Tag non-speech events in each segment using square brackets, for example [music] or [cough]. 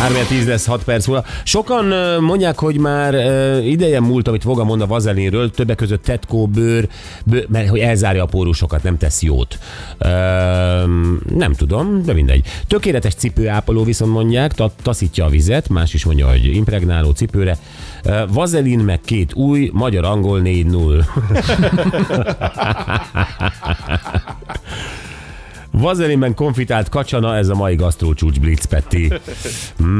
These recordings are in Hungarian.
3 10 lesz 6 perc múlva. Sokan mondják, hogy már ideje múlt, amit Voga mond a vazelinről, többek között tetkó, bőr, bőr, mert hogy elzárja a pórusokat, nem tesz jót. Ö, nem tudom, de mindegy. Tökéletes cipőápoló viszont mondják, ta, taszítja a vizet, más is mondja, hogy impregnáló cipőre. Vazelin meg két új, magyar-angol 4-0. [laughs] Vazelinben konfitált kacsana, ez a mai gasztrócsúcs Blitz Petti.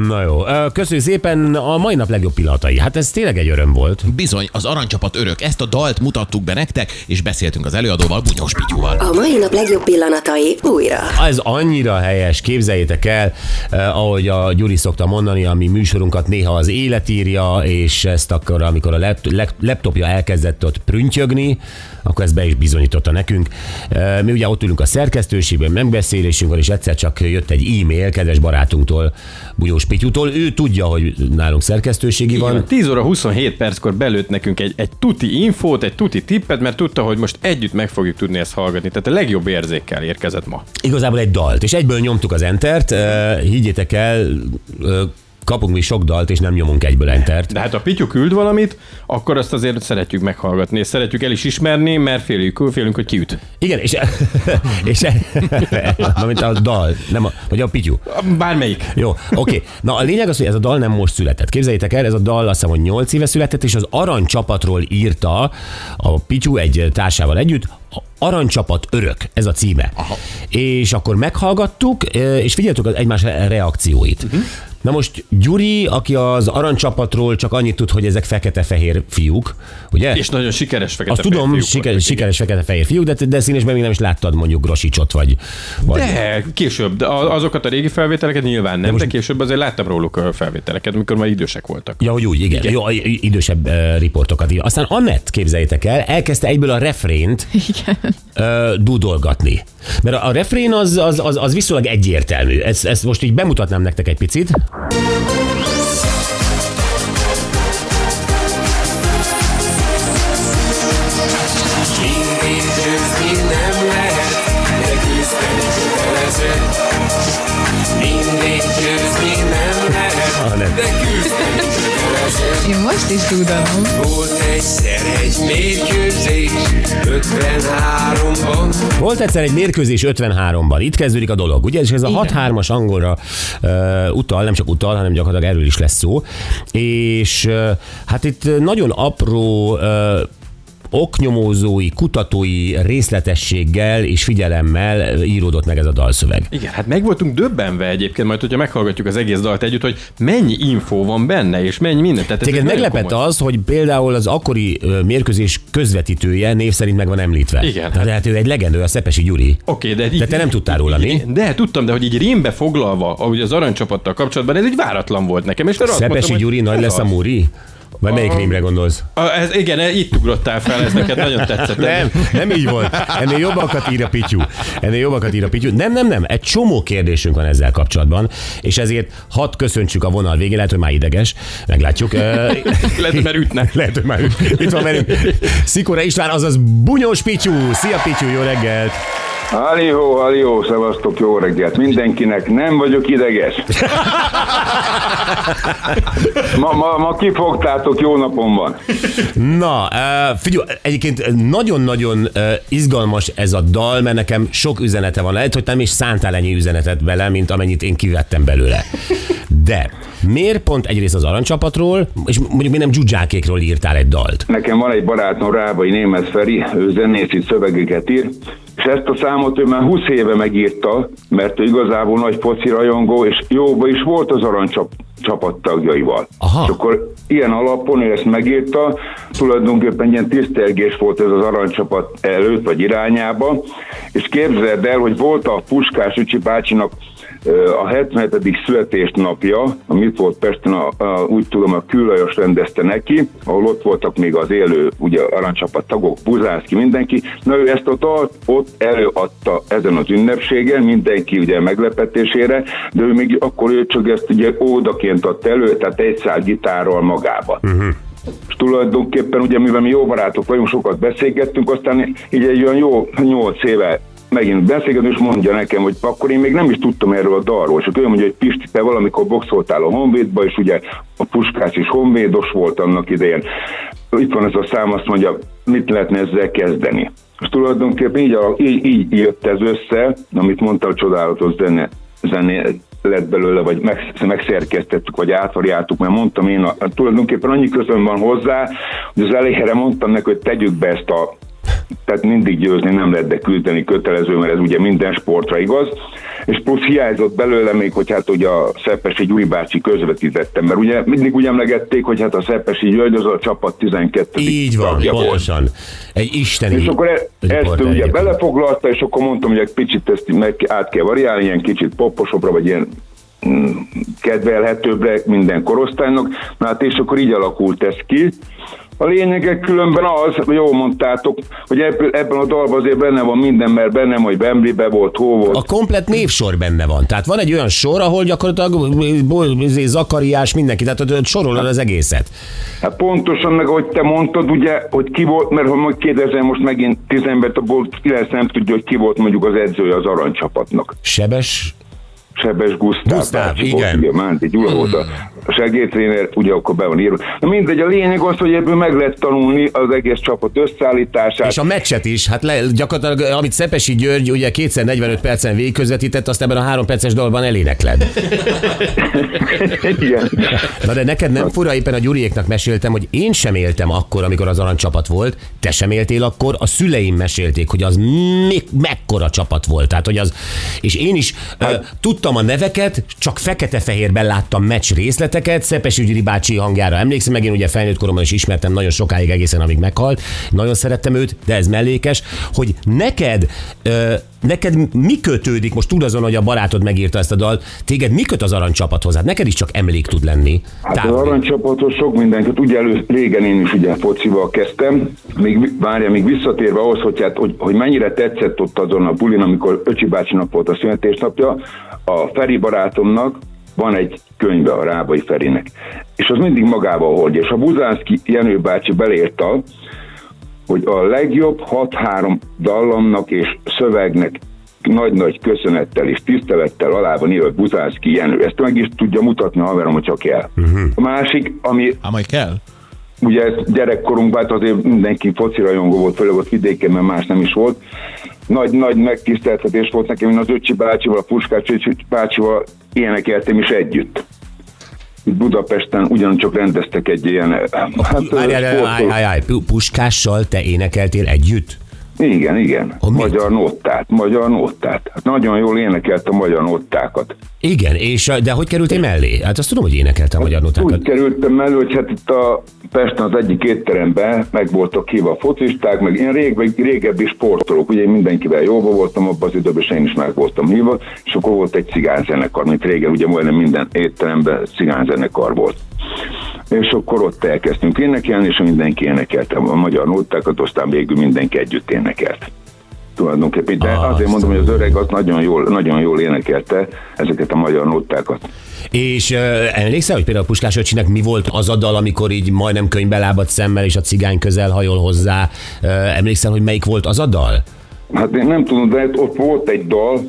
Na jó, köszönjük szépen a mai nap legjobb pillanatai. Hát ez tényleg egy öröm volt. Bizony, az aranycsapat örök. Ezt a dalt mutattuk be nektek, és beszéltünk az előadóval, Bunyós Pityúval. A mai nap legjobb pillanatai újra. Ez annyira helyes, képzeljétek el, eh, ahogy a Gyuri szokta mondani, a mi műsorunkat néha az élet írja, és ezt akkor, amikor a lap- lap- laptopja elkezdett ott prüntjögni, akkor ezt be is bizonyította nekünk. Eh, Mi ugye ott ülünk a szerkesztőségben, megbeszélésünk van, és egyszer csak jött egy e-mail kedves barátunktól, Bunyós Pityútól. Ő tudja, hogy nálunk szerkesztőségi van. Igen, 10 óra 27 perckor belőtt nekünk egy, egy tuti infót, egy tuti tippet, mert tudta, hogy most együtt meg fogjuk tudni ezt hallgatni. Tehát a legjobb érzékkel érkezett ma. Igazából egy dalt, és egyből nyomtuk az entert. Eh, Higgyétek el, kapunk mi sok dalt, és nem nyomunk egyből entert. De hát ha Pityu küld valamit, akkor azt azért szeretjük meghallgatni, és szeretjük el is ismerni, mert félünk, félünk hogy kiüt. Igen, és, [laughs] és [laughs] mint a dal, nem a, vagy a pityú. Bármelyik. Jó, oké. Na a lényeg az, hogy ez a dal nem most született. Képzeljétek el, ez a dal azt hiszem, hogy 8 éve született, és az aranycsapatról írta a Pityú egy társával együtt, a Aranycsapat örök, ez a címe. Aha. És akkor meghallgattuk, és figyeltük egymás reakcióit. Uh-huh. Na most Gyuri, aki az aranycsapatról csak annyit tud, hogy ezek fekete-fehér fiúk, ugye? És nagyon sikeres fekete Azt tudom, fiúk siker, voltak, sikeres fekete-fehér fiúk, de, de színesben még nem is láttad mondjuk Grosicsot, vagy... vagy De később, de azokat a régi felvételeket nyilván nem, de, most- de később azért láttam róluk a felvételeket, amikor már idősek voltak. Ja, hogy úgy, igen. igen. Jó, idősebb uh, riportokat ír. Aztán Annett, képzeljétek el, elkezdte egyből a refrént uh, dudolgatni. Mert a, a refrén az, az, az, az viszonylag egyértelmű. Ezt, ezt most így bemutatnám nektek egy picit. Mindig most is tudanom. Volt egyszer egy mérkőzés, 53-ban. Volt egyszer egy mérkőzés 53-ban, itt kezdődik a dolog, ugye? És ez a Igen. 6-3-as angolra uh, utal, nem csak utal, hanem gyakorlatilag erről is lesz szó. És uh, hát itt nagyon apró uh, oknyomózói, kutatói részletességgel és figyelemmel íródott meg ez a dalszöveg. Igen, hát meg voltunk döbbenve egyébként, majd hogyha meghallgatjuk az egész dalt együtt, hogy mennyi infó van benne, és mennyi minden. Tehát Téged meglepett komoly- az, hogy például az akkori mérkőzés közvetítője név szerint meg van említve. Igen. Tehát ő egy legendő, a Szepesi Gyuri. Oké, de, De te nem tudtál róla, mi? De tudtam, de hogy így rémbe foglalva, ahogy az aranycsapattal kapcsolatban, ez egy váratlan volt nekem. És Szepesi mondtam, Gyuri nagy lesz a. Muri? Vagy melyik rémre gondolsz? A, ez, igen, e- itt ugrottál fel, ez neked nagyon tetszett. Nem, nem így volt. Ennél jobbakat ír a Pityú. Ennél jobbakat ír a Pityú. Nem, nem, nem. Egy csomó kérdésünk van ezzel kapcsolatban, és ezért hadd köszöntsük a vonal végén, lehet, hogy már ideges, meglátjuk. Lehet, hogy már ütnek. Lehet, hogy már üt. itt van velünk Szikora István, azaz Bunyós Pityú. Szia Pityú, jó reggelt! Halló, halló, szevasztok, jó reggelt mindenkinek. Nem vagyok ideges. Ma, ma, ma kifogtátok, jó napom van. Na, uh, figyelj, egyébként nagyon-nagyon uh, izgalmas ez a dal, mert nekem sok üzenete van. Lehet, hogy nem is szántál ennyi üzenetet bele, mint amennyit én kivettem belőle. De miért pont egyrészt az aranycsapatról, és mondjuk mi nem dzsudzsákékról írtál egy dalt? Nekem van egy barátom, Rábai Németh Feri, ő zenészi szövegeket ír, és ezt a számot ő már 20 éve megírta, mert ő igazából nagy foci rajongó, és jóba is volt az aranycsap csapattagjaival. Aha. És akkor ilyen alapon ő ezt megírta, tulajdonképpen ilyen tisztelgés volt ez az aranycsapat előtt vagy irányába, és képzeld el, hogy volt a Puskás Ücsi bácsinak a 77. születésnapja, amit volt Pesten, a, a, úgy tudom, a Küllajos rendezte neki, ahol ott voltak még az élő ugye, aranycsapat tagok, Buzánszki, mindenki. Na ő ezt ott, ott, ott előadta ezen az ünnepségen, mindenki ugye meglepetésére, de ő még akkor ő csak ezt ugye ódaként adta elő, tehát egy szál gitárral magába. Uh-huh. és tulajdonképpen ugye mivel mi jó barátok vagyunk, sokat beszélgettünk, aztán így egy olyan jó nyolc éve megint beszélgetünk, és mondja nekem, hogy akkor én még nem is tudtam erről a dalról, akkor ő mondja, hogy Pisti, te valamikor boxoltál a Honvédba, és ugye a Puskás is honvédos volt annak idején. Itt van ez a szám, azt mondja, mit lehetne ezzel kezdeni. És tulajdonképpen így, így, így jött ez össze, amit mondta a csodálatos zene, zene lett belőle, vagy meg, megszerkesztettük, vagy átvariáltuk, mert mondtam én, a, tulajdonképpen annyi közön van hozzá, hogy az elejére mondtam neki, hogy tegyük be ezt a tehát mindig győzni nem lehet, de küzdeni kötelező, mert ez ugye minden sportra igaz, és plusz hiányzott belőle még, hogy hát ugye a Szepesi Gyuri bácsi közvetítette, mert ugye mindig úgy emlegették, hogy hát a Szepesi György az a csapat 12. Így van, volt. pontosan. Egy isteni És akkor e- ezt ugye belefoglalta, és akkor mondtam, hogy egy picit ezt meg át kell variálni, ilyen kicsit poposabbra, vagy ilyen mm, kedvelhetőbbre minden korosztálynak. Na hát és akkor így alakult ez ki. A lényegek különben az, hogy jól mondtátok, hogy ebben a dalban azért benne van minden, mert benne, hogy Bemblibe volt, hó volt, A komplet névsor benne van. Tehát van egy olyan sor, ahol gyakorlatilag Bol- izé, Zakariás, mindenki, tehát sorolod az egészet. Hát pontosan, meg ahogy te mondtad, ugye, hogy ki volt, mert ha majd kérdezem most megint 10 embert, abból 9 nem tudja, hogy ki volt mondjuk az edzője az aranycsapatnak. Sebes, Sebes Gusztáv. Gusztáv, igen. Volt, ugye, Mánti Gyula volt a a segédtréner, ugye akkor be van írva. Na mindegy, a lényeg az, hogy ebből meg lehet tanulni az egész csapat összeállítását. és a meccset is, hát le, gyakorlatilag, amit Szepesi György ugye kétszer 45 percen végigközvetített, azt ebben a három perces dalban elénekled. [laughs] Igen. Na de neked nem fura, éppen a Gyuriéknak meséltem, hogy én sem éltem akkor, amikor az aranycsapat volt, te sem éltél akkor, a szüleim mesélték, hogy az még mekkora csapat volt. Tehát, hogy az, és én is uh, tudtam a neveket, csak fekete-fehérben láttam meccs részleteket, Szepes Gyuri bácsi hangjára emlékszem, meg én ugye felnőtt koromban is ismertem nagyon sokáig egészen, amíg meghalt. Nagyon szerettem őt, de ez mellékes, hogy neked uh, neked mi kötődik, most túl azon, hogy a barátod megírta ezt a dalt, téged mi köt az aranycsapathoz? Hát neked is csak emlék tud lenni. Hát az Távoli. aranycsapatos sok mindenkit, ugye elő, régen én is ugye focival kezdtem, még, várja, még visszatérve ahhoz, hogy, hát, hogy, hogy mennyire tetszett ott azon a bulin, amikor Öcsi bácsinak volt a születésnapja, a Feri barátomnak van egy könyve a Rábai Ferinek, és az mindig magával hordja, és a Buzánszki Jenő bácsi belírta, hogy a legjobb 6-3 dallamnak és szövegnek nagy-nagy köszönettel és tisztelettel alá van írva Buzánszki Jenő. Ezt meg is tudja mutatni a haverom, hogy csak el. Uh-huh. A másik, ami majd kell. ugye ez gyerekkorunkban hát azért mindenki foci rajongó volt, főleg ott vidéken, mert más nem is volt. Nagy, nagy megtiszteltetés volt nekem, én az Öcsi bácsival, a Puskás Öcsi bácsival énekeltem is együtt. Budapesten ugyancsak rendeztek egy ilyen... Hát, állj, állj, állj, Pu- Puskással te énekeltél együtt? Igen, igen. Mit? magyar nottát, magyar nottát. Hát nagyon jól énekelt a magyar nottákat. Igen, és de hogy kerültél mellé? Hát azt tudom, hogy énekeltem a magyar Úgy notákat. kerültem elő, hogy hát itt a Pesten az egyik étteremben meg voltak hívva a focisták, meg én rég, régebbi sportolók, ugye én mindenkivel jóba voltam abban az időben, és én is meg voltam hívva, és akkor volt egy cigányzenekar, mint régen, ugye majdnem minden étteremben cigányzenekar volt. És akkor ott elkezdtünk énekelni, és mindenki énekelte a magyar nótákat, aztán végül mindenki együtt énekelt. Tulajdonképpen, de Ah, azért mondom, hogy az öreg az nagyon jól, nagyon jól énekelte ezeket a magyar nótákat. És uh, emlékszel, hogy például Puskás öcsinek mi volt az a dal, amikor így majdnem könyvbe lábadt szemmel, és a cigány közel hajol hozzá? Uh, emlékszel, hogy melyik volt az a dal? Hát én nem tudom, de ott volt egy dal,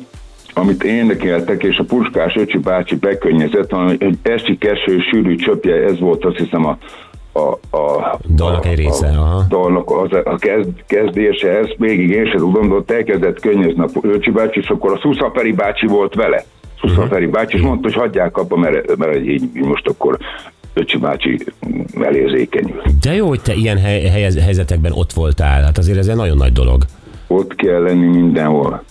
amit énekeltek, és a Puskás öcsi bácsi bekönnyezett, hogy esik eső, sűrű csöpje, ez volt azt hiszem a, a, a Dalnak egy része, a, aha. dalnak az, a kezd, kezdése, ez végig én sem tudom, de ott elkezdett könnyezni a öcsi bácsi, és akkor a Szuszaferi bácsi volt vele. Szuszaferi Mhm. bácsi, és mondta, hogy hagyják abba, mert, mert így most akkor öcsi bácsi elérzékenyül. De jó, hogy te ilyen hely, helyez, helyzetekben ott voltál. Hát azért ez egy nagyon nagy dolog. Ott kell lenni mindenhol.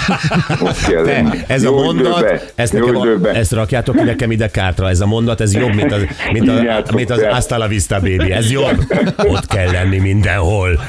[laughs] Ott kell lenni. Te, ez a Jó mondat, időbe, ezt, nekem, a, időbe. ezt rakjátok ki nekem ide kártra, ez a mondat, ez jobb, mint az, [laughs] mint, a, mint az. Hasta la vista baby, ez jobb. Ott kell lenni mindenhol.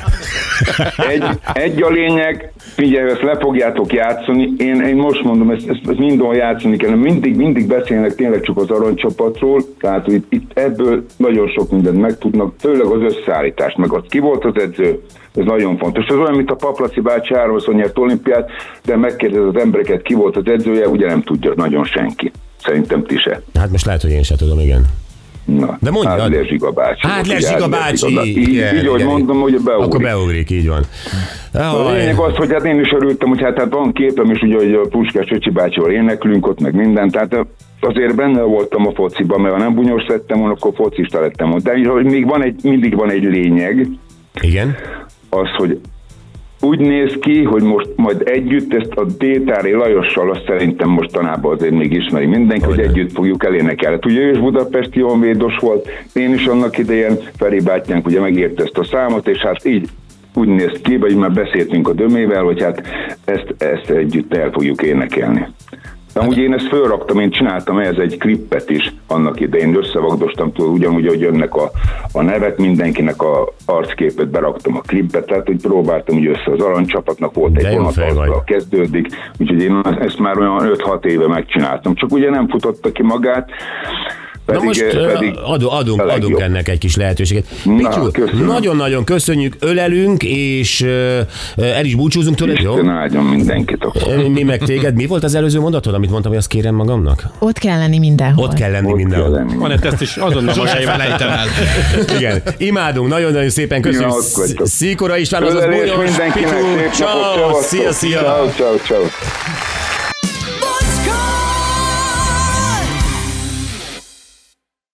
Egy, egy a lényeg, figyelj, ezt le fogjátok játszani. Én, én most mondom, ezt, ezt, ezt mindenhol játszani kell. Mindig, mindig beszélnek tényleg csak az aranycsapatról, tehát itt, itt ebből nagyon sok mindent megtudnak, főleg az összeállítást, meg az ki volt az edző, ez nagyon fontos. Ez olyan, mint a Paplaci bácsi háromszor nyert olimpiát, de megkérdez az embereket, ki volt az edzője, ugye nem tudja nagyon senki. Szerintem ti se. Hát most lehet, hogy én sem tudom, igen. Na, De mondjad. Ádler Zsiga bácsi. Ádler Ugye, Zsiga Ádler bácsi. Így, Igen, így igen. mondom, hogy beugrik. Akkor beugrik, így van. A Aj, lényeg az, hogy hát én is örültem, hogy hát, hát van képem is, ugye, hogy a Puskás Öcsi bácsival éneklünk ott, meg minden, tehát azért benne voltam a fociban, mert ha nem bunyos lettem volna, akkor focista lettem volna. De hogy még van egy, mindig van egy lényeg, Igen. Az, hogy úgy néz ki, hogy most majd együtt ezt a Détári Lajossal, azt szerintem mostanában azért még ismeri mindenki, hogy Hogyne. együtt fogjuk elénekelni. Hát Ugye ő is budapesti honvédos volt, én is annak idején, Feri bátyánk ugye megírta ezt a számot, és hát így úgy néz ki, vagy már beszéltünk a dömével, hogy hát ezt, ezt együtt el fogjuk énekelni. De amúgy én ezt fölraktam, én csináltam ehhez egy klippet is annak idején, összevagdostam túl, ugyanúgy, hogy jönnek a, a nevek, mindenkinek a arcképet beraktam a klipbe, tehát hogy próbáltam úgy össze az aranycsapatnak, volt De egy vonat, azzal kezdődik, úgyhogy én ezt már olyan 5-6 éve megcsináltam, csak ugye nem futotta ki magát, pedig, Na most eh, ö, pedig adunk, adunk, adunk ennek egy kis lehetőséget. Na, köszönöm. nagyon-nagyon köszönjük, ölelünk, és ö, el is búcsúzunk tőled, jó? Isten áldjon mindenkit Mi meg téged. Mi volt az előző mondatod, amit mondtam, hogy azt kérem magamnak? Ott kell lenni mindenhol. Ott kell lenni Ott kell mindenhol. lenni. Van ezt is azonnal magáével felejtem el. [laughs] Igen, imádunk, nagyon-nagyon szépen köszönjük. Szíkora István, azaz szép napot, ciao, szia, szia. Ciao, ciao, ciao.